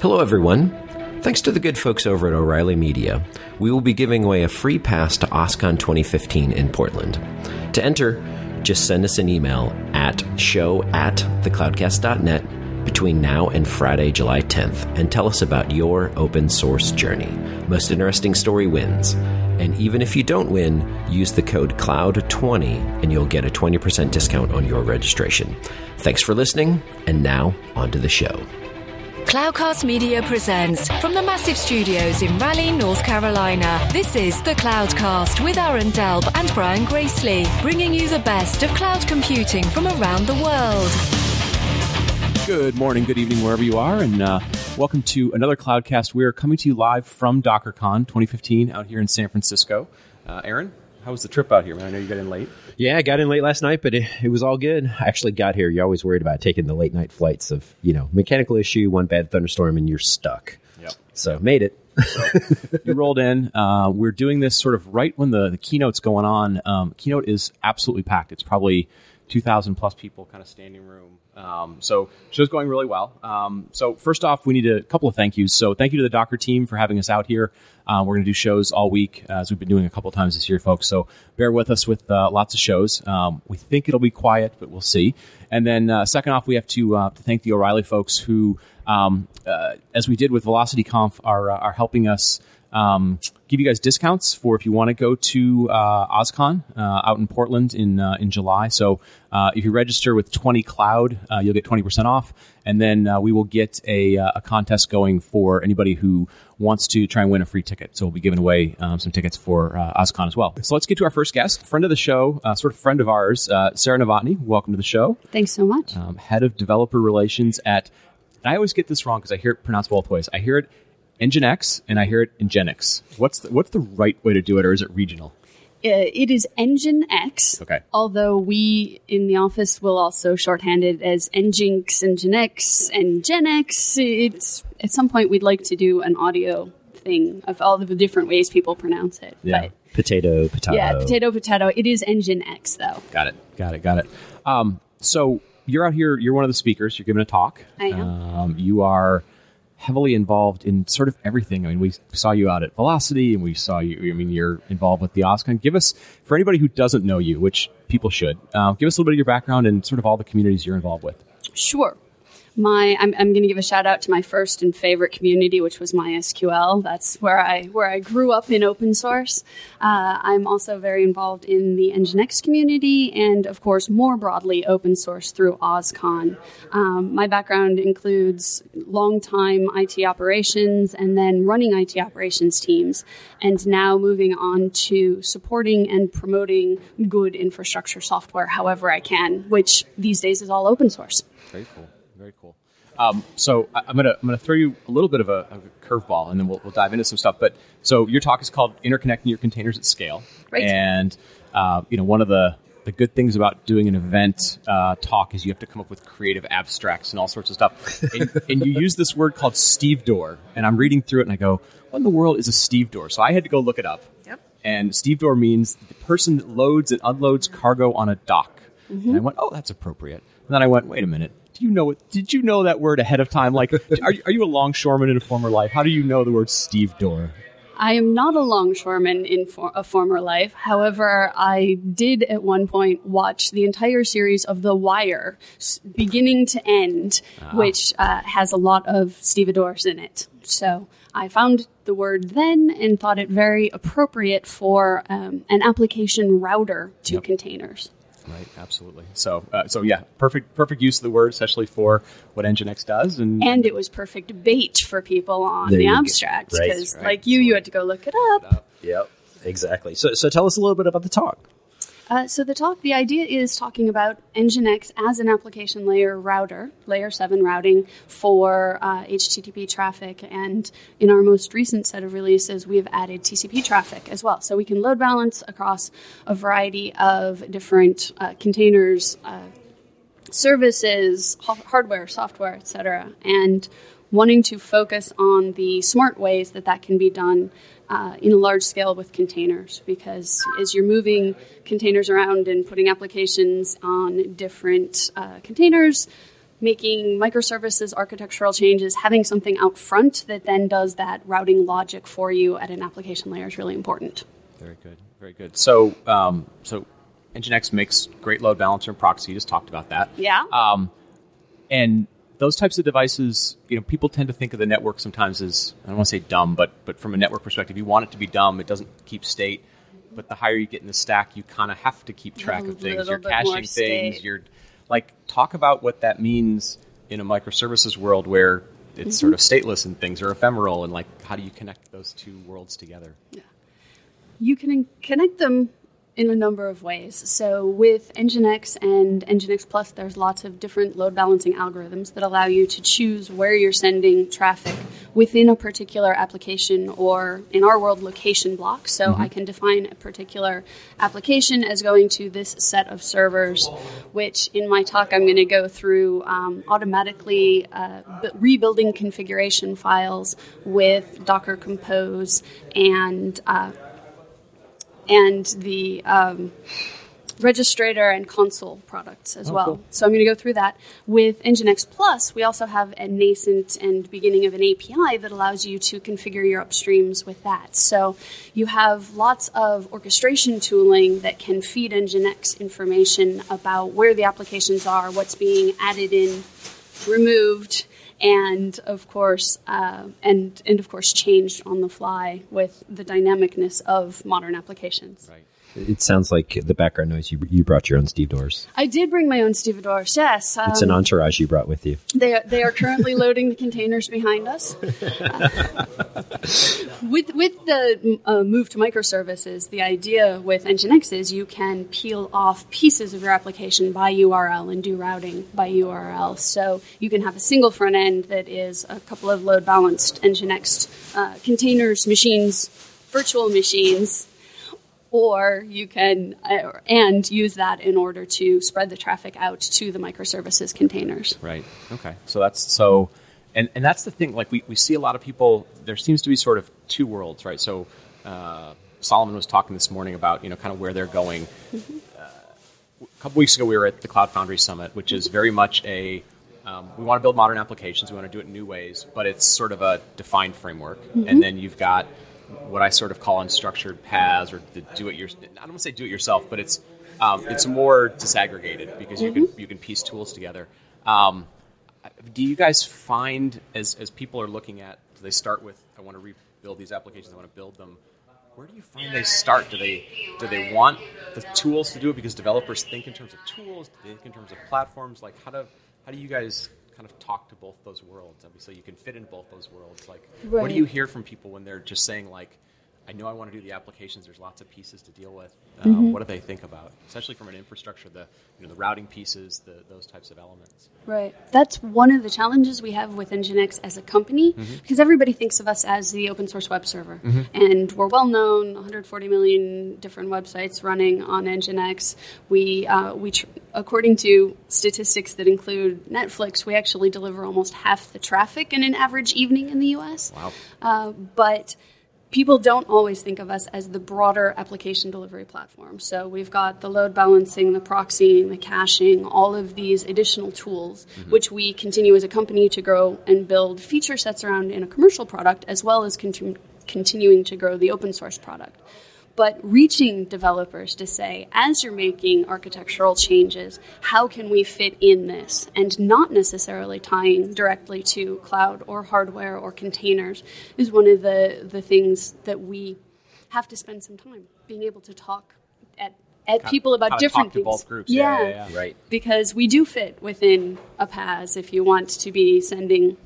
Hello, everyone. Thanks to the good folks over at O'Reilly Media, we will be giving away a free pass to OSCON 2015 in Portland. To enter, just send us an email at show at thecloudcast.net between now and Friday, July 10th, and tell us about your open source journey. Most interesting story wins. And even if you don't win, use the code CLOUD20 and you'll get a 20% discount on your registration. Thanks for listening, and now on to the show. Cloudcast Media presents from the massive studios in Raleigh, North Carolina. This is the Cloudcast with Aaron Delp and Brian Gracely, bringing you the best of cloud computing from around the world. Good morning, good evening, wherever you are, and uh, welcome to another Cloudcast. We are coming to you live from DockerCon 2015 out here in San Francisco. Uh, Aaron, how was the trip out here? Man, I know you got in late. Yeah, I got in late last night, but it, it, was all good. I actually got here. You're always worried about taking the late night flights of, you know, mechanical issue, one bad thunderstorm, and you're stuck. Yep. So made it. so you rolled in. Uh, we're doing this sort of right when the, the keynote's going on. Um, keynote is absolutely packed. It's probably 2,000 plus people, kind of standing room. Um, so show's going really well. Um, so first off, we need a couple of thank yous. So thank you to the Docker team for having us out here. Uh, we're going to do shows all week uh, as we've been doing a couple times this year, folks. So bear with us with uh, lots of shows. Um, we think it'll be quiet, but we'll see. And then uh, second off, we have to, uh, to thank the O'Reilly folks who, um, uh, as we did with VelocityConf, are are helping us um, give you guys discounts for if you want to go to uh, OSCON uh, out in Portland in uh, in July. So uh, if you register with 20 Cloud, uh, you'll get 20% off, and then uh, we will get a, a contest going for anybody who wants to try and win a free ticket. So we'll be giving away um, some tickets for OSCON as well. So let's get to our first guest, friend of the show, sort of friend of ours, Sarah Novotny. Welcome to the show. Thanks so much. Um, head of developer relations at. I always get this wrong because I hear it pronounced both ways. I hear it Nginx, and I hear it Nginx. What's the, what's the right way to do it, or is it regional? Uh, it is Nginx. Okay. Although we in the office will also shorthand it as Nginx, Nginx, and Genix. It's at some point we'd like to do an audio thing of all the different ways people pronounce it. Yeah. But, potato, potato. Yeah, potato, potato. It is Nginx though. Got it. Got it. Got it. Um, so you're out here. You're one of the speakers. You're giving a talk. I am. Um, you are heavily involved in sort of everything. I mean, we saw you out at Velocity, and we saw you. I mean, you're involved with the OSCON. Give us, for anybody who doesn't know you, which people should, uh, give us a little bit of your background and sort of all the communities you're involved with. Sure my I'm, I'm going to give a shout out to my first and favorite community, which was MySQL. That's where I where I grew up in open source. Uh, I'm also very involved in the Nginx community, and of course, more broadly, open source through OSCON. Um, my background includes long time IT operations and then running IT operations teams, and now moving on to supporting and promoting good infrastructure software however I can, which these days is all open source. Very cool. Very cool. Um, so I, am gonna I'm gonna throw you a little bit of a, a curveball, and then we'll, we'll dive into some stuff. But so your talk is called "Interconnecting Your Containers at Scale," right? And uh, you know one of the the good things about doing an event uh, talk is you have to come up with creative abstracts and all sorts of stuff. and, and, you use this word called stevedore, and I'm reading through it and I go, "What in the world is a stevedore?" So I had to go look it up. Yep. And stevedore means the person that loads and unloads cargo on a dock. Mm-hmm. And I went, "Oh, that's appropriate." And then I went, "Wait a minute." Do you know it? Did you know that word ahead of time? Like, are, are you a longshoreman in a former life? How do you know the word Steve stevedore? I am not a longshoreman in for- a former life. However, I did at one point watch the entire series of The Wire, beginning to end, ah. which uh, has a lot of stevedores in it. So I found the word then and thought it very appropriate for um, an application router to yep. containers. Right, absolutely. So, uh, so yeah, perfect, perfect use of the word, especially for what Nginx does, and and it was perfect bait for people on the abstract because, right. like you, you had to go look it up. Yep, exactly. So, so tell us a little bit about the talk. Uh, so the talk, the idea is talking about Nginx as an application layer router, layer seven routing for uh, HTTP traffic, and in our most recent set of releases, we have added TCP traffic as well. So we can load balance across a variety of different uh, containers, uh, services, hardware, software, etc. And wanting to focus on the smart ways that that can be done uh, in a large scale with containers because as you're moving containers around and putting applications on different uh, containers, making microservices architectural changes, having something out front that then does that routing logic for you at an application layer is really important. Very good, very good. So, um, so Nginx makes great load balancer and proxy. You just talked about that. Yeah. Um, and those types of devices, you know, people tend to think of the network sometimes as I don't want to say dumb, but but from a network perspective, you want it to be dumb. It doesn't keep state. But the higher you get in the stack, you kind of have to keep track of things. You're caching things. You're like talk about what that means in a microservices world where it's sort of mm-hmm. stateless and things are ephemeral, and like how do you connect those two worlds together? Yeah, You can connect them in a number of ways. So with Nginx and Nginx Plus, there's lots of different load balancing algorithms that allow you to choose where you're sending traffic within a particular application or, in our world, location block. So I can define a particular application as going to this set of servers, which in my talk I'm going to go through um, automatically uh, bu- rebuilding configuration files with Docker Compose and uh, and the um, registrator and Consul products as well. So I'm going to go through that. With Nginx Plus, we also have a nascent and beginning of an API that allows you to configure your upstreams with that. So you have lots of orchestration tooling that can feed Nginx information about where the applications are, what's being added in, removed, and of course, uh, and and of course, changed on the fly with the dynamicness of modern applications. Right. It sounds like the background noise. You, you brought your own stevedores. I did bring my own stevedores. Yes, um, It's an entourage you brought with you. They are, they are currently loading the containers behind us. with with the uh, move to microservices, the idea with Nginx is you can peel off pieces of your application by URL and do routing by URL. So you can have a single front end that is a couple of load balanced Nginx uh, containers, machines, virtual machines. Or you can, uh, and use that in order to spread the traffic out to the microservices containers. Right. Okay. So that's so, and and that's the thing. Like we, we see a lot of people. There seems to be sort of two worlds, right? So uh, Solomon was talking this morning about you know kind of where they're going. Uh, a couple weeks ago, we were at the Cloud Foundry Summit, which is very much a um, we want to build modern applications. We want to do it in new ways, but it's sort of a defined framework. And then you've got what I sort of call unstructured paths, or the do it your. I don't want to say do it yourself, but it's um, it's more disaggregated because you can you can piece tools together. Um, do you guys find as as people are looking at do they start with I want to rebuild these applications, I want to build them. Where do you find they start? Do they do they want the tools to do it because developers think in terms of tools? Do they think in terms of platforms? Like how do how do you guys kind of talk to both those worlds? Obviously, you can fit in both those worlds. Like, what do you hear from people when they're just saying like, I know I want to do the applications. There's lots of pieces to deal with. Um, What do they think about, especially from an infrastructure, the you know the routing pieces, the, those types of elements? Right. That's one of the challenges we have with Nginx as a company because everybody thinks of us as the open source web server. And we're well known, 140 million different websites running on Nginx. We, uh, we tr- according to statistics that include Netflix, we actually deliver almost half the traffic in an average evening in the US. Wow. Uh, but people don't always think of us as the broader application delivery platform. So we've got the load balancing, the proxying, the caching, all of these additional tools, mm-hmm. which we continue as a company to grow and build feature sets around in a commercial product, as well as continu- continuing to grow the open source product. But reaching developers to say, as you're making architectural changes, how can we fit in this? And not necessarily tying directly to cloud or hardware or containers is one of the, the things that we have to spend some time being able to talk at, at people about kinda different talk to things. both groups. Yeah, yeah, yeah. Right. Because we do fit within a PaaS if you want to be sending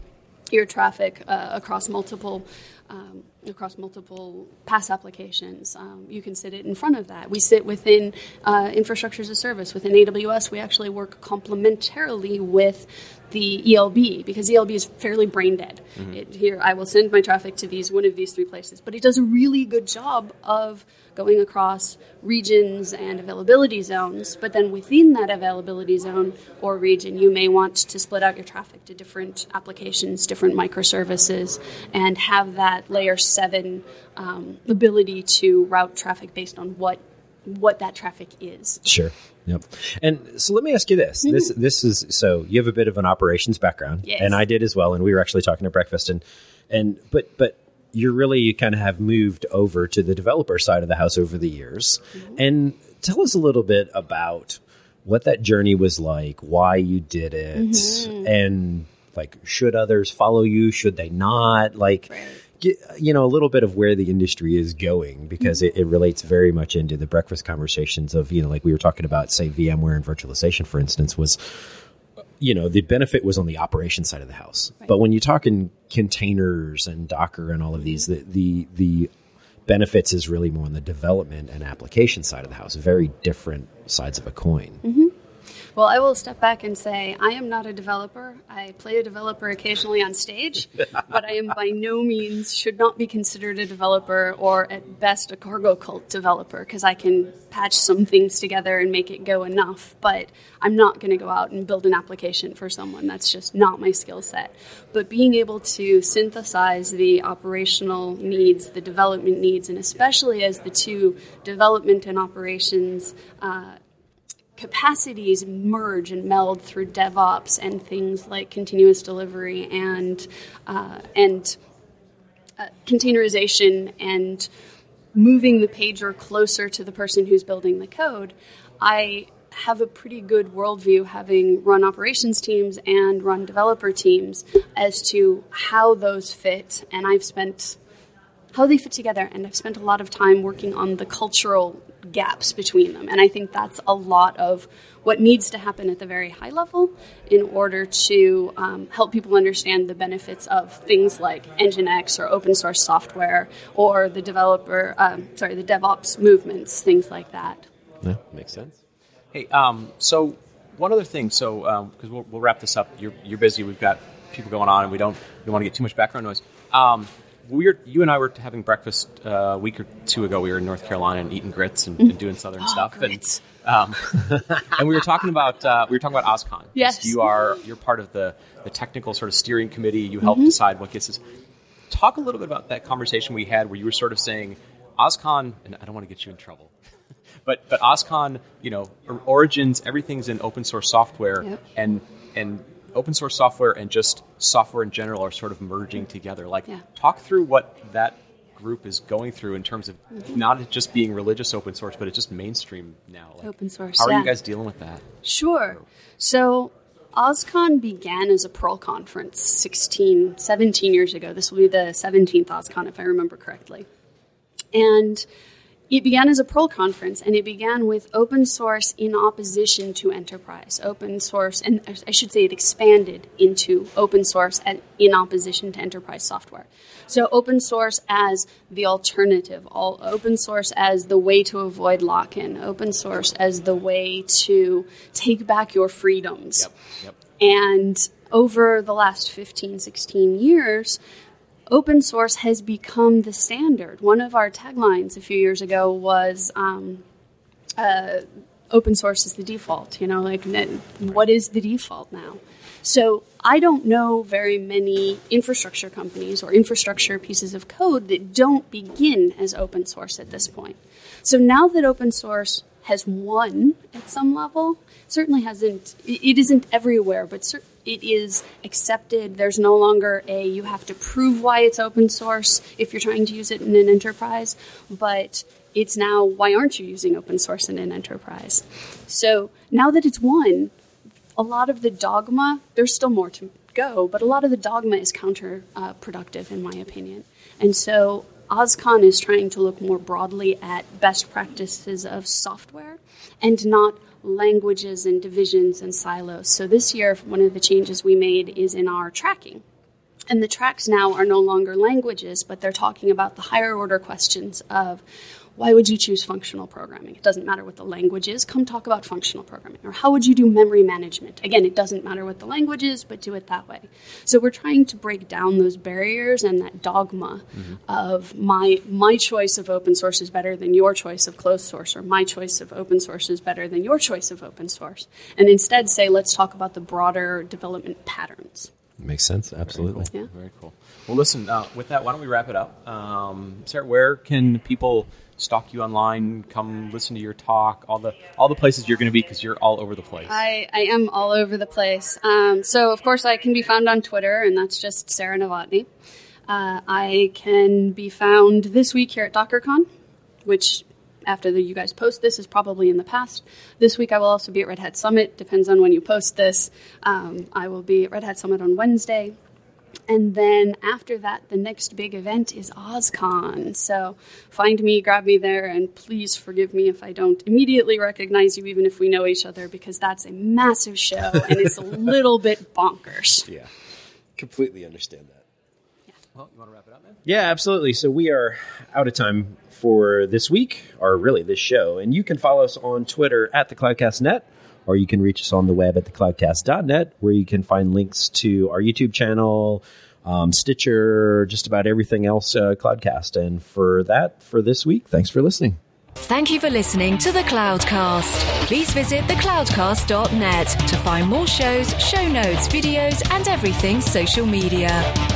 your traffic uh, across multiple um, across multiple PaaS applications. Um, you can sit it in front of that. We sit within uh, infrastructure as a service. Within AWS, we actually work complementarily with the ELB because ELB is fairly brain dead. It, here, I will send my traffic to these one of these three places, but it does a really good job of going across regions and availability zones. But then within that availability zone or region, you may want to split out your traffic to different applications, different microservices, and have that layer seven um, ability to route traffic based on what what that traffic is. Sure. Yep. And so let me ask you this. This mm-hmm. this is so you have a bit of an operations background, Yes. and I did as well. And we were actually talking at breakfast, and and but but you're really you kind of have moved over to the developer side of the house over the years, mm-hmm. and tell us a little bit about what that journey was like, why you did it, mm-hmm. and like should others follow you? Should they not? Like. get, you know a little bit of where the industry is going because mm-hmm. it, it relates very much into the breakfast conversations of you know like we were talking about say VMware and virtualization for instance was you know the benefit was on the operation side of the house. But when you talk in containers and Docker and all of these the the the benefits is really more on the development and application side of the house very different sides of a coin mm-hmm. Well, I will step back and say I am not a developer. I play a developer occasionally on stage, but I am by no means should not be considered a developer or at best a cargo cult developer because I can patch some things together and make it go enough, but I'm not going to go out and build an application for someone. That's just not my skill set. But being able to synthesize the operational needs, the development needs, and especially as the two development and operations uh, capacities merge and meld through DevOps and things like continuous delivery and uh, and uh, containerization and moving the pager closer to the person who's building the code, I have a pretty good worldview having run operations teams and run developer teams as to how those fit. And I've spent how they fit together, and I've spent a lot of time working on the cultural gaps between them. And I think that's a lot of what needs to happen at the very high level in order to um, help people understand the benefits of things like Nginx or open source software or the developer, um, sorry, the DevOps movements, things like that. yeah makes sense Hey, um, so one other thing. So because we'll, we'll wrap this up. You're, you're busy. We've got people going on, and we don't we don't want to get too much background noise. We were, you and I were having breakfast uh, a week or two ago. We were in North Carolina and eating grits and, and doing southern stuff. grits. And, um, and we were talking about uh, we were talking about OSCON. Yes. you are you're part of the the technical sort of steering committee. You help decide what gets us. Talk a little bit about that conversation we had where you were sort of saying OSCON, and I don't want to get you in trouble. But but OSCON, you know, origins, everything's in open source software, Yep. and and open source software and just software in general are sort of merging together. Like, Yeah. talk through what that group is going through in terms of mm-hmm. not just being religious open source, but it's just mainstream now. Like, Open source, How are yeah. you guys dealing with that? Sure. So OSCON began as a Perl conference 16, 17 years ago. This will be the 17th OSCON, if I remember correctly. And it began as a Perl conference, and it began with open source in opposition to enterprise. Open source, and I should say it expanded into open source and in opposition to enterprise software. So open source as the alternative, all open source as the way to avoid lock-in, open source as the way to take back your freedoms. Yep. And over the last 15, 16 years, open source has become the standard. One of our taglines a few years ago was um, uh, open source is the default. You know, like what is the default now? So I don't know very many infrastructure companies or infrastructure pieces of code that don't begin as open source at this point. So now that open source has won at some level, certainly hasn't. It isn't everywhere, but it is accepted. There's no longer a you have to prove why it's open source if you're trying to use it in an enterprise, but it's now why aren't you using open source in an enterprise? So now that it's one, a lot of the dogma, there's still more to go, but a lot of the dogma is counterproductive, in my opinion. And so OSCON is trying to look more broadly at best practices of software and not languages and divisions and silos. So this year, one of the changes we made is in our tracking. And the tracks now are no longer languages, but they're talking about the higher order questions of why would you choose functional programming? It doesn't matter what the language is, come talk about functional programming. Or how would you do memory management? Again, it doesn't matter what the language is, but do it that way. So we're trying to break down those barriers and that dogma mm-hmm. of my my choice of open source is better than your choice of closed source, or my choice of open source is better than your choice of open source. And instead say, let's talk about the broader development patterns. Makes sense. Absolutely. Yeah. Very cool. Well, listen. Uh, with that, why don't we wrap it up? Um, Sarah, where can people stalk you online? Come listen to your talk. All the all the places you're going to be because you're all over the place. I, I am all over the place. Um, so, of course, I can be found on Twitter, and that's just Sarah Novotny. Uh, I can be found this week here at DockerCon, which after the, you guys post this is probably in the past. This week I will also be at Red Hat Summit. Depends on when you post this. Um, I will be at Red Hat Summit on Wednesday. And then after that, the next big event is OSCON. So find me, grab me there, and please forgive me if I don't immediately recognize you, even if we know each other, because that's a massive show and it's a little bit bonkers. Yeah. Completely understand that. well, you want to wrap it up, man? Yeah, absolutely. So we are out of time for this week, or really this show. And you can follow us on Twitter at the CloudcastNet, or you can reach us on the web at thecloudcast.net, where you can find links to our YouTube channel, um, Stitcher, just about everything else uh, Cloudcast. And for that, for this week, thanks for listening. Thank you for listening to the Cloudcast. Please visit thecloudcast.net to find more shows, show notes, videos, and everything social media.